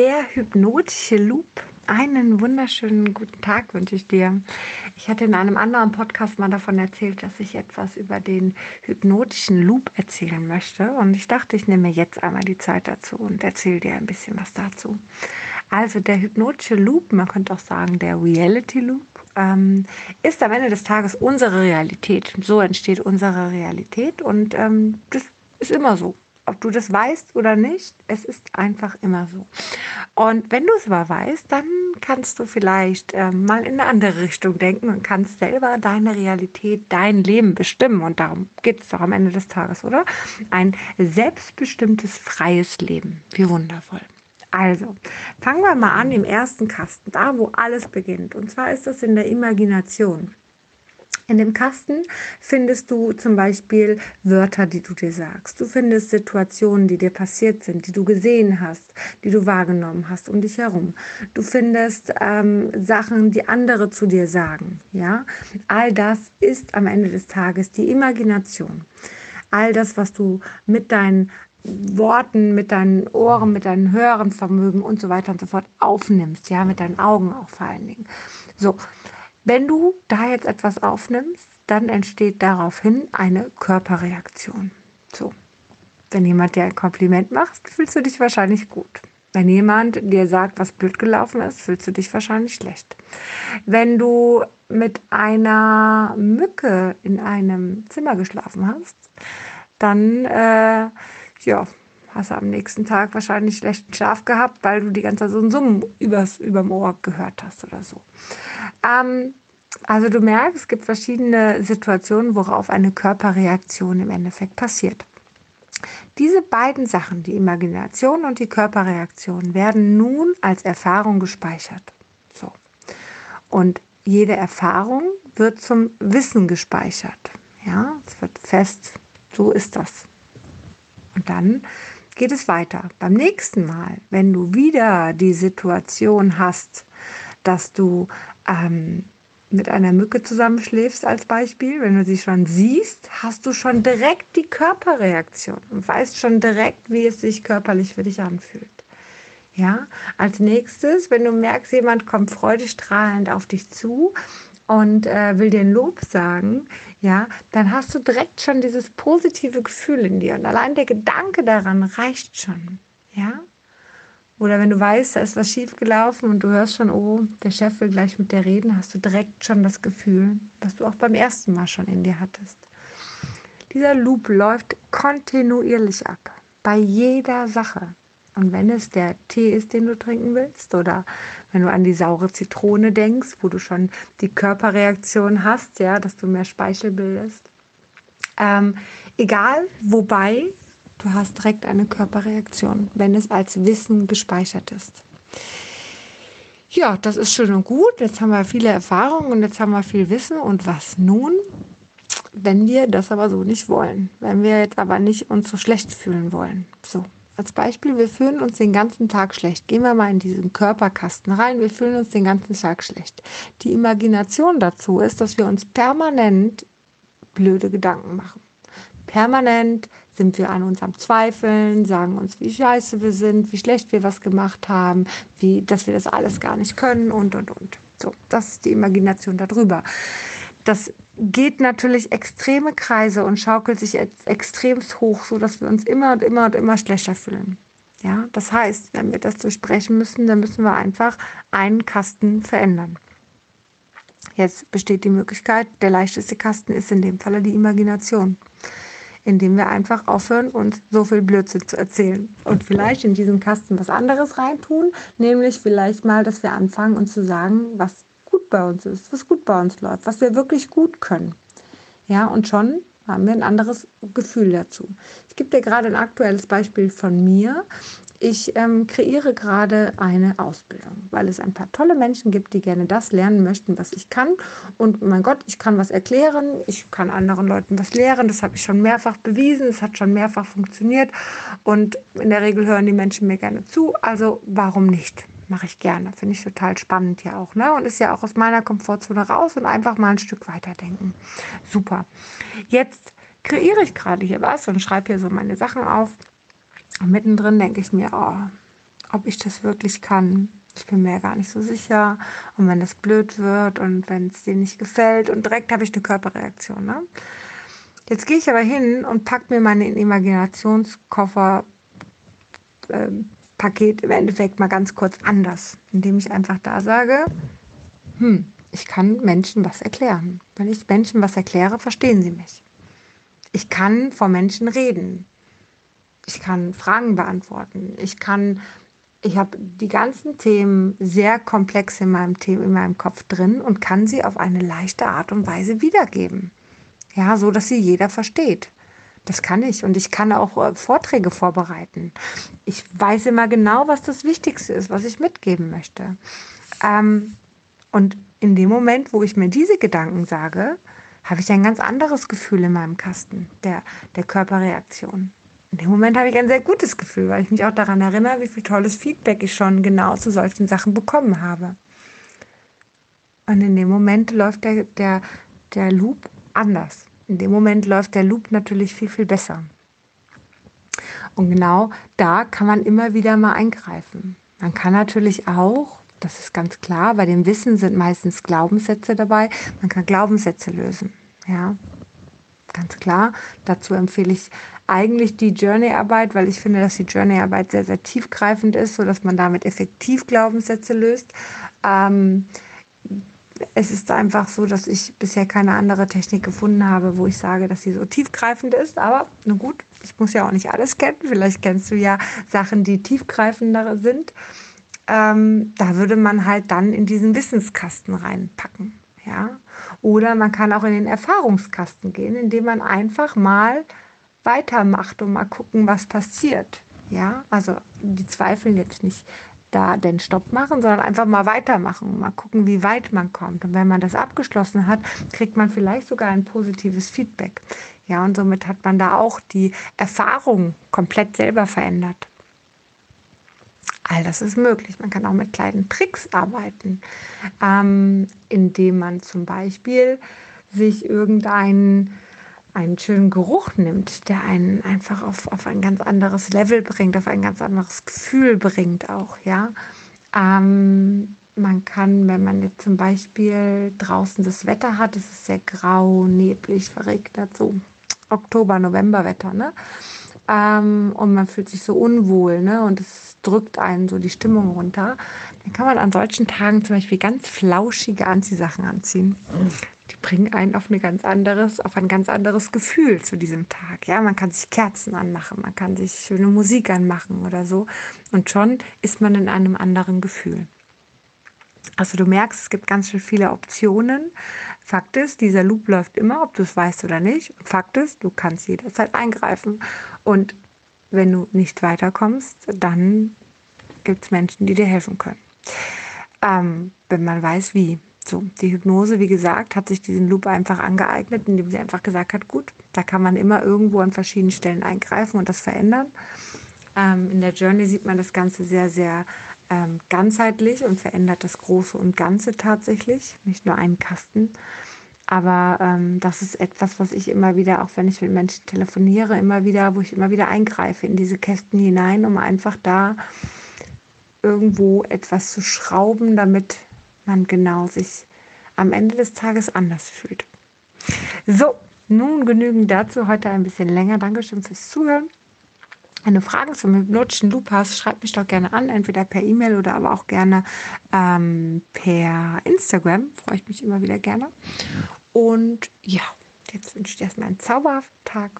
der hypnotische Loop. Einen wunderschönen guten Tag wünsche ich dir. Ich hatte in einem anderen Podcast mal davon erzählt, dass ich etwas über den hypnotischen Loop erzählen möchte. Und ich dachte, ich nehme jetzt einmal die Zeit dazu und erzähle dir ein bisschen was dazu. Also der hypnotische Loop, man könnte auch sagen der Reality Loop, ähm, ist am Ende des Tages unsere Realität. So entsteht unsere Realität und ähm, das ist immer so ob du das weißt oder nicht, es ist einfach immer so. Und wenn du es aber weißt, dann kannst du vielleicht äh, mal in eine andere Richtung denken und kannst selber deine Realität, dein Leben bestimmen. Und darum geht es doch am Ende des Tages, oder? Ein selbstbestimmtes, freies Leben. Wie wundervoll. Also, fangen wir mal an im ersten Kasten, da wo alles beginnt. Und zwar ist das in der Imagination. In dem Kasten findest du zum Beispiel Wörter, die du dir sagst. Du findest Situationen, die dir passiert sind, die du gesehen hast, die du wahrgenommen hast um dich herum. Du findest ähm, Sachen, die andere zu dir sagen. Ja, all das ist am Ende des Tages die Imagination. All das, was du mit deinen Worten, mit deinen Ohren, mit deinem Hörenvermögen und so weiter und so fort aufnimmst, ja, mit deinen Augen auch vor allen Dingen. So, wenn du da jetzt etwas aufnimmst, dann entsteht daraufhin eine Körperreaktion. So. Wenn jemand dir ein Kompliment macht, fühlst du dich wahrscheinlich gut. Wenn jemand dir sagt, was blöd gelaufen ist, fühlst du dich wahrscheinlich schlecht. Wenn du mit einer Mücke in einem Zimmer geschlafen hast, dann äh, ja, hast du am nächsten Tag wahrscheinlich schlechten Schlaf gehabt, weil du die ganze Zeit so ein Summen übers, überm Ohr gehört hast oder so. Ähm, also du merkst, es gibt verschiedene Situationen, worauf eine Körperreaktion im Endeffekt passiert. Diese beiden Sachen, die Imagination und die Körperreaktion, werden nun als Erfahrung gespeichert. So. Und jede Erfahrung wird zum Wissen gespeichert. Ja, es wird fest, so ist das. Und dann geht es weiter. Beim nächsten Mal, wenn du wieder die Situation hast, dass du ähm, mit einer Mücke zusammenschläfst als Beispiel, wenn du sie schon siehst, hast du schon direkt die Körperreaktion und weißt schon direkt, wie es sich körperlich für dich anfühlt. Ja, als nächstes, wenn du merkst, jemand kommt freudestrahlend auf dich zu und äh, will dir ein Lob sagen, ja, dann hast du direkt schon dieses positive Gefühl in dir und allein der Gedanke daran reicht schon. Ja, oder wenn du weißt, da ist was schief gelaufen und du hörst schon, oh, der Chef will gleich mit dir reden, hast du direkt schon das Gefühl, was du auch beim ersten Mal schon in dir hattest. Dieser Loop läuft kontinuierlich ab, bei jeder Sache. Und wenn es der Tee ist, den du trinken willst, oder wenn du an die saure Zitrone denkst, wo du schon die Körperreaktion hast, ja, dass du mehr Speichel bildest. Ähm, egal, wobei Du hast direkt eine Körperreaktion, wenn es als Wissen gespeichert ist. Ja, das ist schön und gut. Jetzt haben wir viele Erfahrungen und jetzt haben wir viel Wissen. Und was nun, wenn wir das aber so nicht wollen? Wenn wir jetzt aber nicht uns so schlecht fühlen wollen. So, als Beispiel, wir fühlen uns den ganzen Tag schlecht. Gehen wir mal in diesen Körperkasten rein. Wir fühlen uns den ganzen Tag schlecht. Die Imagination dazu ist, dass wir uns permanent blöde Gedanken machen. Permanent sind wir an uns am Zweifeln, sagen uns, wie scheiße wir sind, wie schlecht wir was gemacht haben, wie, dass wir das alles gar nicht können und, und, und. So, das ist die Imagination darüber. Das geht natürlich extreme Kreise und schaukelt sich extremst hoch, so dass wir uns immer und immer und immer schlechter fühlen. Ja, das heißt, wenn wir das durchbrechen müssen, dann müssen wir einfach einen Kasten verändern. Jetzt besteht die Möglichkeit, der leichteste Kasten ist in dem Falle die Imagination indem wir einfach aufhören, uns so viel Blödsinn zu erzählen. Und vielleicht in diesen Kasten was anderes reintun, nämlich vielleicht mal, dass wir anfangen, uns zu sagen, was bei uns ist, was gut bei uns läuft, was wir wirklich gut können. Ja, und schon haben wir ein anderes Gefühl dazu. Ich gebe dir gerade ein aktuelles Beispiel von mir. Ich ähm, kreiere gerade eine Ausbildung, weil es ein paar tolle Menschen gibt, die gerne das lernen möchten, was ich kann. Und mein Gott, ich kann was erklären, ich kann anderen Leuten was lehren. Das habe ich schon mehrfach bewiesen, es hat schon mehrfach funktioniert. Und in der Regel hören die Menschen mir gerne zu. Also warum nicht? Mache ich gerne. Finde ich total spannend ja auch. Ne? Und ist ja auch aus meiner Komfortzone raus und einfach mal ein Stück weiterdenken. Super. Jetzt kreiere ich gerade hier was und schreibe hier so meine Sachen auf. Und mittendrin denke ich mir, oh, ob ich das wirklich kann. Ich bin mir ja gar nicht so sicher. Und wenn es blöd wird und wenn es dir nicht gefällt und direkt habe ich eine Körperreaktion. Ne? Jetzt gehe ich aber hin und packe mir meinen Imaginationskoffer ähm, Paket im Endeffekt mal ganz kurz anders, indem ich einfach da sage, hm, ich kann Menschen was erklären. Wenn ich Menschen was erkläre, verstehen sie mich. Ich kann vor Menschen reden. Ich kann Fragen beantworten. Ich kann, ich habe die ganzen Themen sehr komplex in meinem, in meinem Kopf drin und kann sie auf eine leichte Art und Weise wiedergeben. Ja, so dass sie jeder versteht. Das kann ich und ich kann auch äh, Vorträge vorbereiten. Ich weiß immer genau, was das Wichtigste ist, was ich mitgeben möchte. Ähm, und in dem Moment, wo ich mir diese Gedanken sage, habe ich ein ganz anderes Gefühl in meinem Kasten der, der Körperreaktion. In dem Moment habe ich ein sehr gutes Gefühl, weil ich mich auch daran erinnere, wie viel tolles Feedback ich schon genau zu solchen Sachen bekommen habe. Und in dem Moment läuft der, der, der Loop anders. In dem Moment läuft der Loop natürlich viel, viel besser. Und genau da kann man immer wieder mal eingreifen. Man kann natürlich auch, das ist ganz klar, bei dem Wissen sind meistens Glaubenssätze dabei, man kann Glaubenssätze lösen. Ja, ganz klar. Dazu empfehle ich eigentlich die Journey-Arbeit, weil ich finde, dass die Journey-Arbeit sehr, sehr tiefgreifend ist, sodass man damit effektiv Glaubenssätze löst. Ähm, es ist einfach so, dass ich bisher keine andere Technik gefunden habe, wo ich sage, dass sie so tiefgreifend ist. Aber na gut, ich muss ja auch nicht alles kennen. Vielleicht kennst du ja Sachen, die tiefgreifender sind. Ähm, da würde man halt dann in diesen Wissenskasten reinpacken. Ja? Oder man kann auch in den Erfahrungskasten gehen, indem man einfach mal weitermacht und mal gucken, was passiert. Ja, also die zweifeln jetzt nicht da den Stopp machen, sondern einfach mal weitermachen, mal gucken, wie weit man kommt. Und wenn man das abgeschlossen hat, kriegt man vielleicht sogar ein positives Feedback. Ja, und somit hat man da auch die Erfahrung komplett selber verändert. All das ist möglich. Man kann auch mit kleinen Tricks arbeiten, ähm, indem man zum Beispiel sich irgendeinen einen schönen Geruch nimmt, der einen einfach auf, auf ein ganz anderes Level bringt, auf ein ganz anderes Gefühl bringt auch, ja. Ähm, man kann, wenn man jetzt zum Beispiel draußen das Wetter hat, es ist sehr grau, neblig, verregnet, so Oktober, November Wetter, ne? Ähm, und man fühlt sich so unwohl, ne? Und es drückt einen so die Stimmung runter. Dann kann man an solchen Tagen zum Beispiel ganz flauschige Anziehsachen anziehen die bringen einen auf, eine ganz anderes, auf ein ganz anderes Gefühl zu diesem Tag. Ja, man kann sich Kerzen anmachen, man kann sich schöne Musik anmachen oder so. Und schon ist man in einem anderen Gefühl. Also du merkst, es gibt ganz schön viele Optionen. Fakt ist, dieser Loop läuft immer, ob du es weißt oder nicht. Fakt ist, du kannst jederzeit eingreifen. Und wenn du nicht weiterkommst, dann gibt es Menschen, die dir helfen können. Ähm, wenn man weiß, wie. So, die Hypnose, wie gesagt, hat sich diesen Loop einfach angeeignet, indem sie einfach gesagt hat, gut, da kann man immer irgendwo an verschiedenen Stellen eingreifen und das verändern. Ähm, in der Journey sieht man das Ganze sehr, sehr ähm, ganzheitlich und verändert das Große und Ganze tatsächlich, nicht nur einen Kasten. Aber ähm, das ist etwas, was ich immer wieder, auch wenn ich mit Menschen telefoniere, immer wieder, wo ich immer wieder eingreife in diese Kästen hinein, um einfach da irgendwo etwas zu schrauben, damit man genau sich am Ende des Tages anders fühlt. So, nun genügend dazu. Heute ein bisschen länger. Dankeschön fürs Zuhören. Wenn du Fragen zum hypnotischen Loop hast, schreib mich doch gerne an, entweder per E-Mail oder aber auch gerne ähm, per Instagram. Freue ich mich immer wieder gerne. Und ja, jetzt wünsche ich dir erstmal einen zauberhaften Tag